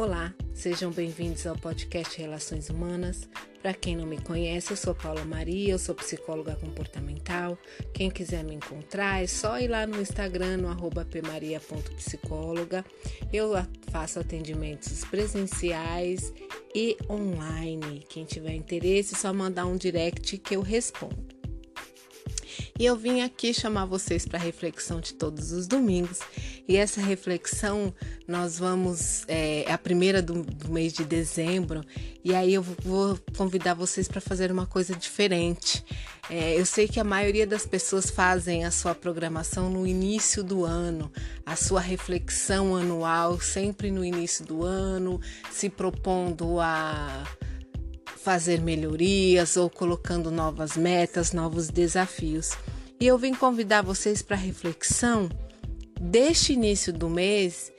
Olá, sejam bem-vindos ao podcast Relações Humanas. Para quem não me conhece, eu sou Paula Maria, eu sou psicóloga comportamental. Quem quiser me encontrar é só ir lá no Instagram, no pmaria.psicóloga. Eu faço atendimentos presenciais e online. Quem tiver interesse, é só mandar um direct que eu respondo. E eu vim aqui chamar vocês para reflexão de todos os domingos. E essa reflexão nós vamos é, é a primeira do, do, mês de dezembro. E aí eu vou convidar vocês para fazer uma coisa diferente. É, eu sei que a maioria das pessoas fazem a sua programação no início do ano, a sua reflexão anual sempre no início do ano, se propondo a fazer melhorias ou colocando novas metas, novos desafios. E eu vim convidar vocês para reflexão deste início do mês,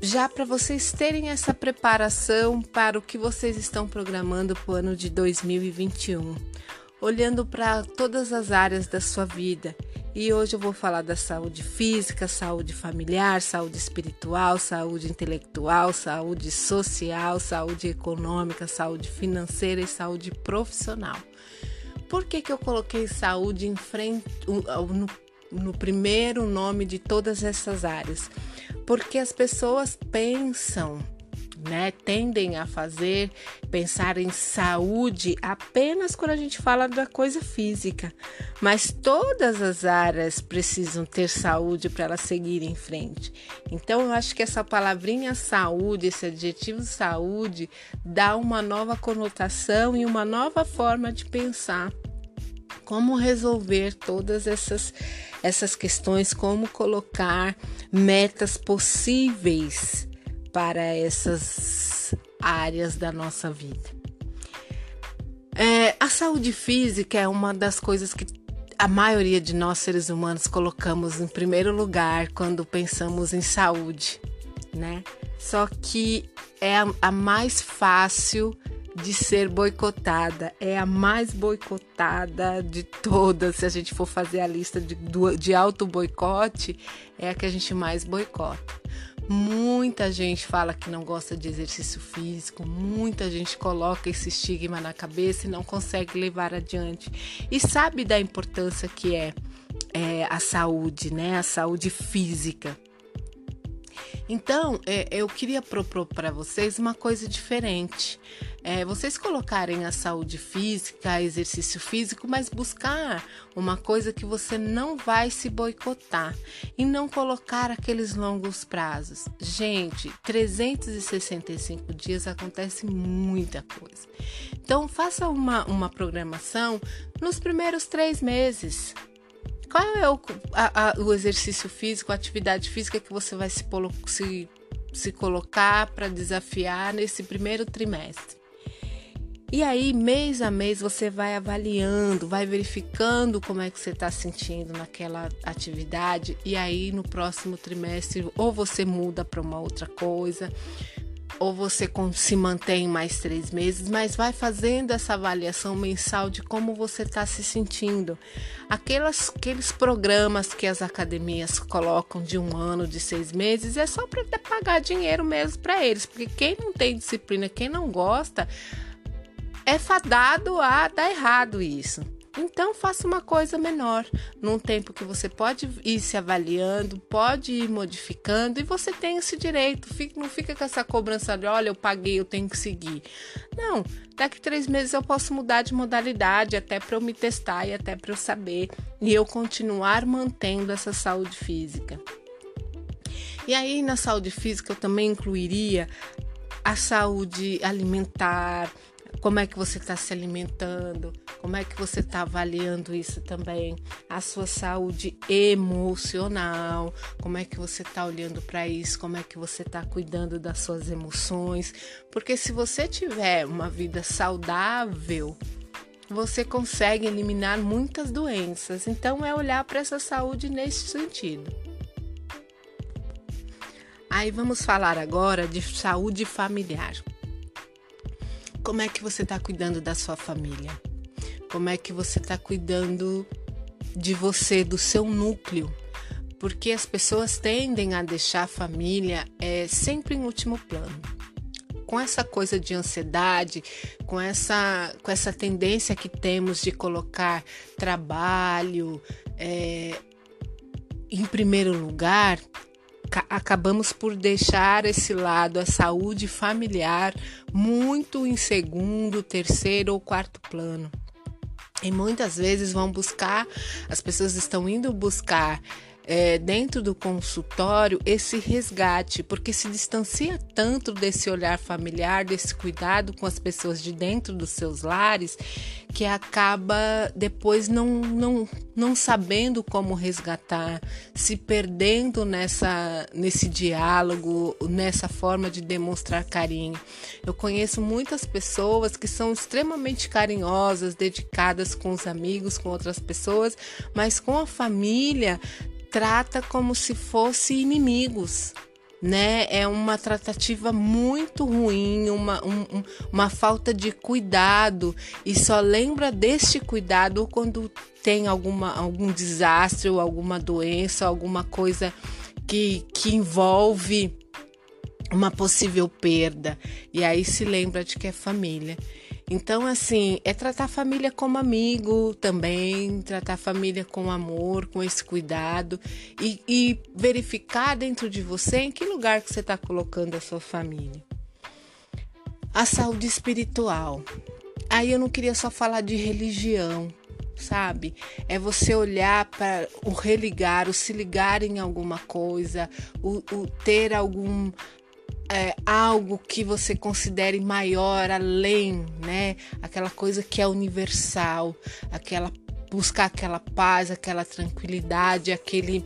já para vocês terem essa preparação para o que vocês estão programando para o ano de 2021, olhando para todas as áreas da sua vida e hoje eu vou falar da saúde física, saúde familiar, saúde espiritual, saúde intelectual, saúde social, saúde econômica, saúde financeira e saúde profissional. Por que, que eu coloquei saúde em frente, no, no primeiro nome de todas essas áreas? Porque as pessoas pensam né, tendem a fazer pensar em saúde apenas quando a gente fala da coisa física, mas todas as áreas precisam ter saúde para elas seguirem em frente. Então eu acho que essa palavrinha saúde, esse adjetivo saúde, dá uma nova conotação e uma nova forma de pensar como resolver todas essas essas questões, como colocar metas possíveis para essas áreas da nossa vida. É, a saúde física é uma das coisas que a maioria de nós seres humanos colocamos em primeiro lugar quando pensamos em saúde, né? Só que é a, a mais fácil de ser boicotada, é a mais boicotada de todas. Se a gente for fazer a lista de, de auto boicote, é a que a gente mais boicota. Muita gente fala que não gosta de exercício físico, muita gente coloca esse estigma na cabeça e não consegue levar adiante. E sabe da importância que é, é a saúde, né? A saúde física. Então, é, eu queria propor para vocês uma coisa diferente. É, vocês colocarem a saúde física, exercício físico, mas buscar uma coisa que você não vai se boicotar e não colocar aqueles longos prazos. Gente, 365 dias acontece muita coisa. Então, faça uma, uma programação nos primeiros três meses. Qual é o, a, a, o exercício físico, a atividade física que você vai se, se, se colocar para desafiar nesse primeiro trimestre? E aí, mês a mês, você vai avaliando, vai verificando como é que você está sentindo naquela atividade. E aí, no próximo trimestre, ou você muda para uma outra coisa, ou você se mantém mais três meses, mas vai fazendo essa avaliação mensal de como você está se sentindo. Aquelas, aqueles programas que as academias colocam de um ano, de seis meses, é só para pagar dinheiro mesmo para eles, porque quem não tem disciplina, quem não gosta, é fadado a dar errado isso. Então faça uma coisa menor, num tempo que você pode ir se avaliando, pode ir modificando e você tem esse direito. Não fica com essa cobrança de olha, eu paguei, eu tenho que seguir. Não, daqui três meses eu posso mudar de modalidade até para eu me testar e até para eu saber e eu continuar mantendo essa saúde física. E aí na saúde física eu também incluiria a saúde alimentar, como é que você está se alimentando, como é que você está avaliando isso também, a sua saúde emocional, como é que você está olhando para isso, como é que você está cuidando das suas emoções, porque se você tiver uma vida saudável, você consegue eliminar muitas doenças. Então é olhar para essa saúde nesse sentido. Aí vamos falar agora de saúde familiar. Como é que você está cuidando da sua família? Como é que você está cuidando de você, do seu núcleo? Porque as pessoas tendem a deixar a família é, sempre em último plano. com essa coisa de ansiedade, com essa, com essa tendência que temos de colocar trabalho é, em primeiro lugar, acabamos por deixar esse lado, a saúde familiar, muito em segundo, terceiro ou quarto plano. E muitas vezes vão buscar, as pessoas estão indo buscar é, dentro do consultório esse resgate, porque se distancia tanto desse olhar familiar, desse cuidado com as pessoas de dentro dos seus lares, que acaba depois não, não, não sabendo como resgatar, se perdendo nessa, nesse diálogo, nessa forma de demonstrar carinho. Eu conheço muitas pessoas que são extremamente carinhosas, dedicadas com os amigos, com outras pessoas, mas com a família trata como se fossem inimigos. Né? É uma tratativa muito ruim, uma, um, uma falta de cuidado, e só lembra deste cuidado quando tem alguma, algum desastre ou alguma doença, alguma coisa que, que envolve uma possível perda. E aí se lembra de que é família. Então, assim, é tratar a família como amigo também, tratar a família com amor, com esse cuidado e, e verificar dentro de você em que lugar que você está colocando a sua família. A saúde espiritual. Aí eu não queria só falar de religião, sabe? É você olhar para o religar, o se ligar em alguma coisa, o, o ter algum é, algo que você considere maior, além, né? Aquela coisa que é universal, aquela buscar aquela paz, aquela tranquilidade, aquele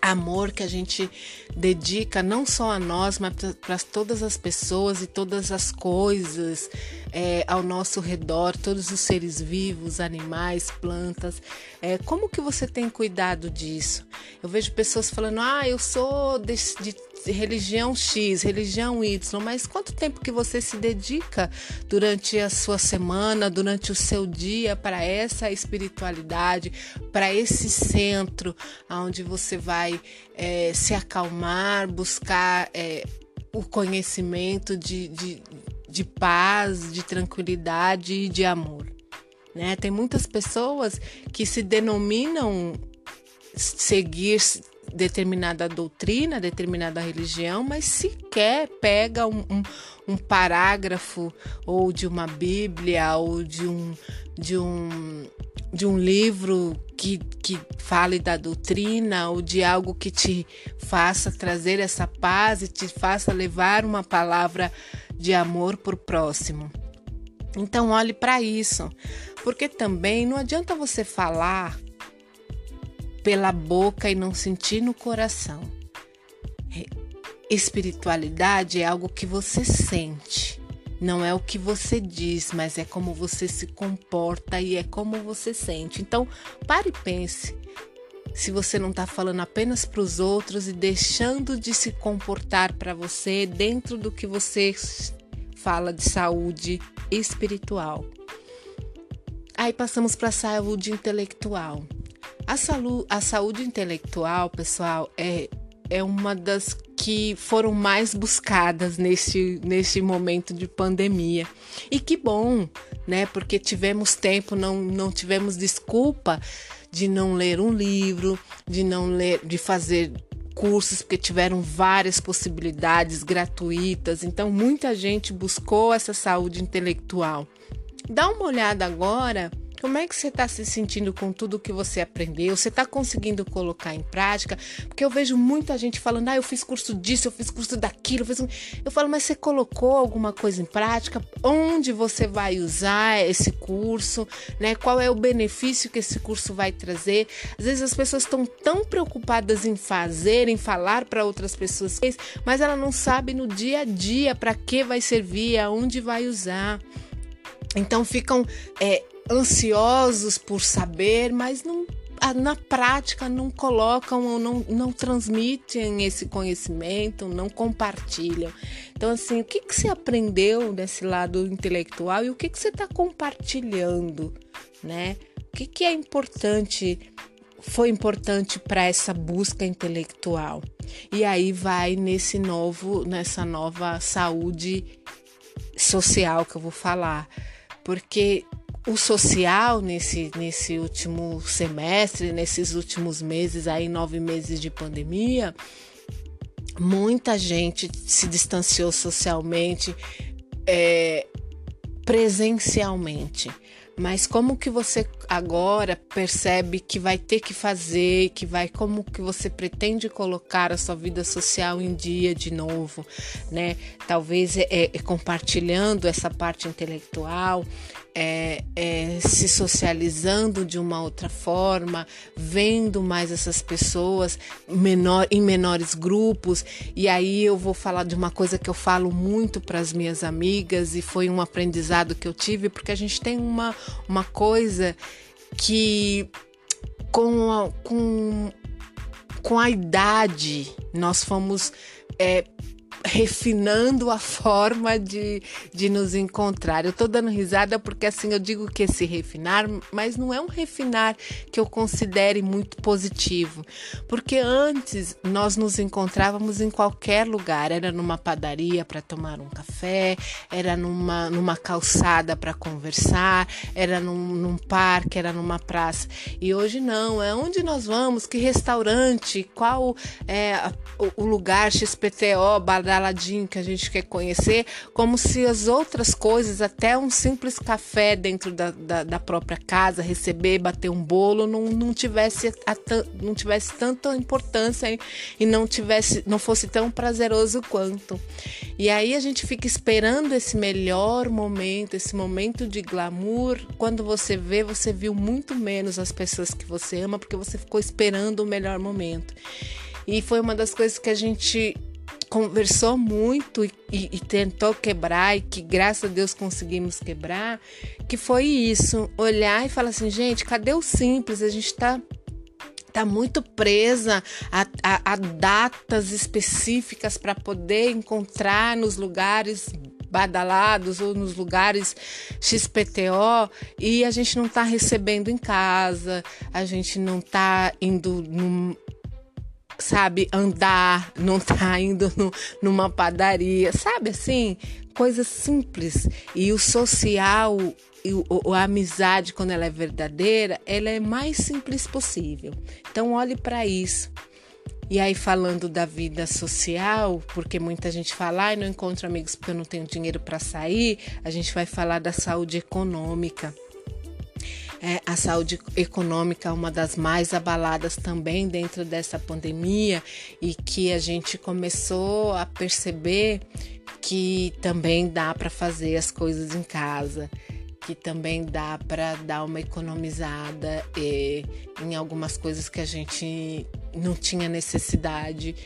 amor que a gente dedica não só a nós, mas para todas as pessoas e todas as coisas é, ao nosso redor, todos os seres vivos, animais, plantas. É, como que você tem cuidado disso? Eu vejo pessoas falando, ah, eu sou de, de religião X, religião Y, mas quanto tempo que você se dedica durante a sua semana, durante o seu dia para essa espiritualidade, para esse centro onde você vai é, se acalmar, buscar é, o conhecimento de, de, de paz, de tranquilidade e de amor. Né? Tem muitas pessoas que se denominam seguir determinada doutrina, determinada religião, mas sequer pega um, um, um, parágrafo ou de uma Bíblia ou de um, de um, de um livro que, que fale da doutrina ou de algo que te faça trazer essa paz e te faça levar uma palavra de amor por próximo. Então olhe para isso, porque também não adianta você falar pela boca e não sentir no coração. Espiritualidade é algo que você sente. Não é o que você diz, mas é como você se comporta e é como você sente. Então, pare e pense. Se você não está falando apenas para os outros e deixando de se comportar para você dentro do que você fala de saúde espiritual. Aí passamos para a saúde intelectual. A, saúde, a saúde intelectual, pessoal, é, é uma das que foram mais buscadas neste, neste momento de pandemia. E que bom, né? Porque tivemos tempo, não, não tivemos desculpa de não ler um livro, de não ler, de fazer cursos, porque tiveram várias possibilidades gratuitas. Então, muita gente buscou essa saúde intelectual. Dá uma olhada agora como é que você está se sentindo com tudo que você aprendeu? Você está conseguindo colocar em prática? Porque eu vejo muita gente falando, ah, eu fiz curso disso, eu fiz curso daquilo. Eu, fiz... eu falo, mas você colocou alguma coisa em prática? Onde você vai usar esse curso? Né? Qual é o benefício que esse curso vai trazer? Às vezes as pessoas estão tão preocupadas em fazer, em falar para outras pessoas, mas ela não sabe no dia a dia para que vai servir, aonde vai usar. Então ficam é, ansiosos por saber, mas não, na prática não colocam ou não, não transmitem esse conhecimento, não compartilham. Então, assim, o que, que você aprendeu nesse lado intelectual e o que, que você está compartilhando, né? O que, que é importante foi importante para essa busca intelectual. E aí vai nesse novo, nessa nova saúde social que eu vou falar, porque o social nesse, nesse último semestre, nesses últimos meses, aí nove meses de pandemia, muita gente se distanciou socialmente, é, presencialmente. Mas como que você agora percebe que vai ter que fazer, que vai como que você pretende colocar a sua vida social em dia de novo, né? Talvez é, é compartilhando essa parte intelectual, é, é, se socializando de uma outra forma, vendo mais essas pessoas menor, em menores grupos. E aí eu vou falar de uma coisa que eu falo muito para as minhas amigas e foi um aprendizado que eu tive, porque a gente tem uma, uma coisa que com a, com, com a idade nós fomos. É, refinando a forma de, de nos encontrar. Eu tô dando risada porque assim eu digo que esse refinar, mas não é um refinar que eu considere muito positivo, porque antes nós nos encontrávamos em qualquer lugar, era numa padaria para tomar um café, era numa, numa calçada para conversar, era num, num parque, era numa praça. E hoje não, é onde nós vamos, que restaurante, qual é o, o lugar XPTO, badaladinho que a gente quer conhecer, como se as outras coisas, até um simples café dentro da, da, da própria casa, receber, bater um bolo, não, não, tivesse, a, não tivesse tanta importância e não tivesse, não fosse tão prazeroso quanto. E aí a gente fica esperando esse melhor momento, esse momento de glamour. Quando você vê, você viu muito menos as pessoas que você ama, porque você ficou esperando o melhor momento. E foi uma das coisas que a gente conversou muito e, e, e, tentou quebrar e que graças a Deus conseguimos quebrar, que foi isso, olhar e falar assim, gente, cadê o simples? A gente tá tá muito presa a, a, a datas específicas para poder encontrar nos lugares badalados ou nos lugares XPTO e a gente não está recebendo em casa, a gente não está indo num, sabe, andar, não tá indo no, numa padaria, sabe assim? Coisas simples. E o social e a amizade, quando ela é verdadeira, ela é mais simples possível. Então, olhe para isso. E aí, falando da vida social, porque muita gente fala, ah, não encontro amigos porque eu não tenho dinheiro para sair, a gente vai falar da saúde econômica. É, a saúde econômica é uma das mais abaladas também dentro dessa pandemia e que a gente começou a perceber que também dá para fazer as coisas em casa, que também dá para dar uma economizada em algumas coisas que a gente não tinha necessidade,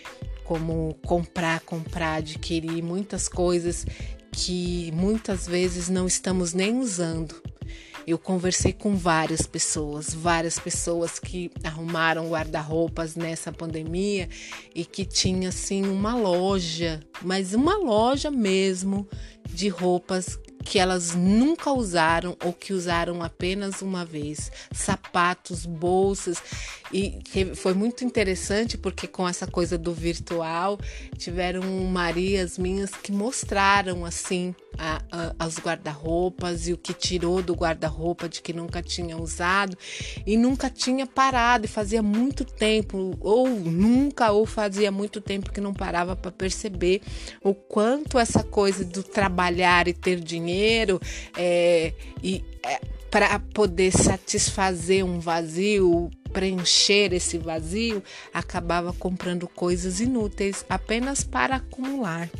como comprar, comprar, adquirir muitas coisas que muitas vezes não estamos nem usando. Eu conversei com várias pessoas, várias pessoas que arrumaram guarda-roupas nessa pandemia e que tinha assim uma loja, mas uma loja mesmo de roupas que elas nunca usaram ou que usaram apenas uma vez, sapatos, bolsas. E foi muito interessante porque com essa coisa do virtual tiveram Marias minhas que mostraram assim a, a, as guarda-roupas e o que tirou do guarda-roupa de que nunca tinha usado e nunca tinha parado. E fazia muito tempo ou nunca ou fazia muito tempo que não parava para perceber o quanto essa coisa do trabalhar e ter dinheiro é, e é, para poder satisfazer um vazio preencher esse vazio, acabava comprando coisas inúteis apenas para acumular.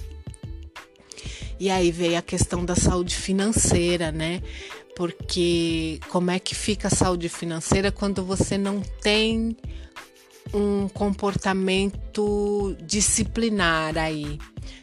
E aí veio a questão da saúde financeira, né? Porque como é que fica a saúde financeira quando você não tem um comportamento disciplinar aí?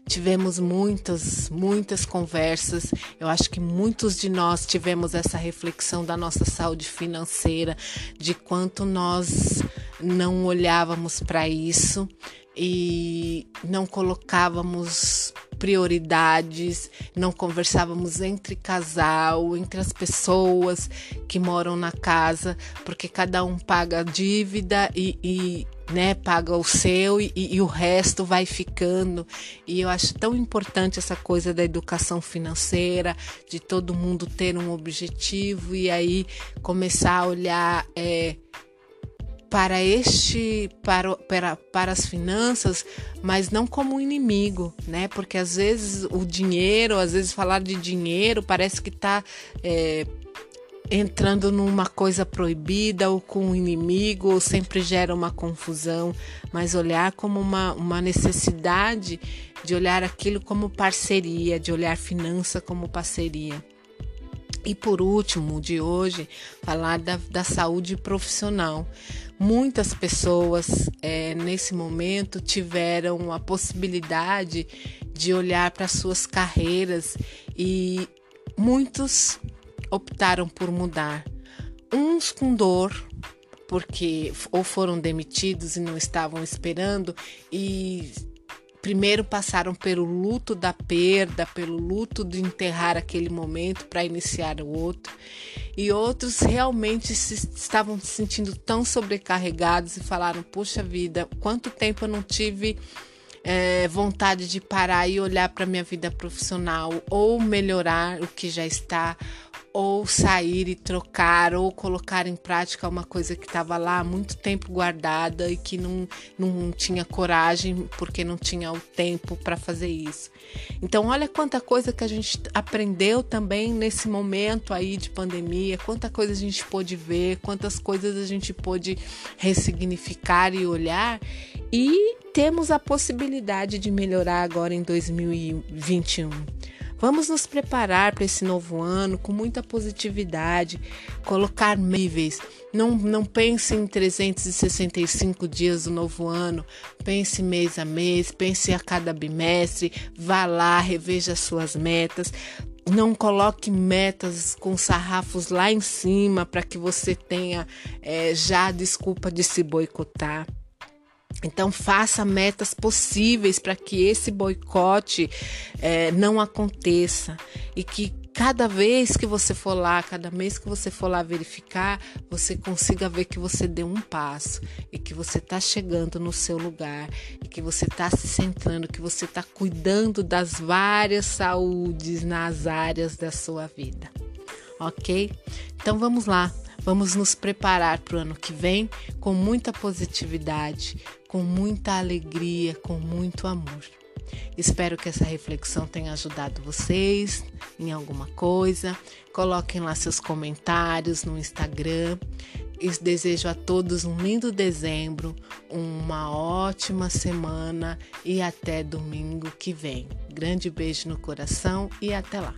Tivemos muitas, muitas conversas. Eu acho que muitos de nós tivemos essa reflexão da nossa saúde financeira, de quanto nós não olhávamos para isso e não colocávamos prioridades, não conversávamos entre casal, entre as pessoas que moram na casa, porque cada um paga a dívida e, e né, paga o seu e, e, o resto vai ficando. E eu acho tão importante essa coisa da educação financeira, de todo mundo ter um objetivo e aí começar a olhar. É, para este para, para, para as finanças, mas não como um inimigo, né? Porque às vezes o dinheiro, às vezes falar de dinheiro parece que está é, entrando numa coisa proibida ou com um inimigo, ou sempre gera uma confusão, mas olhar como uma, uma necessidade de olhar aquilo como parceria, de olhar finança como parceria. E por último, de hoje, falar da, da saúde profissional. Muitas pessoas é, nesse momento tiveram a possibilidade de olhar para suas carreiras e muitos optaram por mudar. Uns com dor, porque ou foram demitidos e não estavam esperando, e primeiro passaram pelo luto da perda, pelo luto de enterrar aquele momento para iniciar o outro, e outros realmente se, estavam se sentindo tão sobrecarregados e falaram: Puxa vida, quanto tempo eu não tive. É, vontade de parar e olhar para minha vida profissional ou melhorar o que já está ou sair e trocar ou colocar em prática uma coisa que estava lá há muito tempo guardada e que não, não tinha coragem porque não tinha o tempo para fazer isso. Então, olha quanta coisa que a gente aprendeu também nesse momento aí de pandemia, quanta coisa a gente pôde ver, quantas coisas a gente pôde ressignificar e olhar e temos a possibilidade de melhorar agora em 2021. Vamos nos preparar para esse novo ano com muita positividade, colocar níveis. Não, não pense em 365 dias do novo ano, pense mês a mês, pense a cada bimestre, vá lá, reveja suas metas. Não coloque metas com sarrafos lá em cima para que você tenha é, já desculpa de se boicotar. Então, faça metas possíveis para que esse boicote é, não aconteça e que cada vez que você for lá, cada mês que você for lá verificar, você consiga ver que você deu um passo e que você está chegando no seu lugar e que você está se centrando, que você está cuidando das várias saúdes nas áreas da sua vida. Ok? Então vamos lá. Vamos nos preparar para o ano que vem com muita positividade, com muita alegria, com muito amor. Espero que essa reflexão tenha ajudado vocês em alguma coisa. Coloquem lá seus comentários no Instagram. Desejo a todos um lindo dezembro, uma ótima semana e até domingo que vem. Grande beijo no coração e até lá.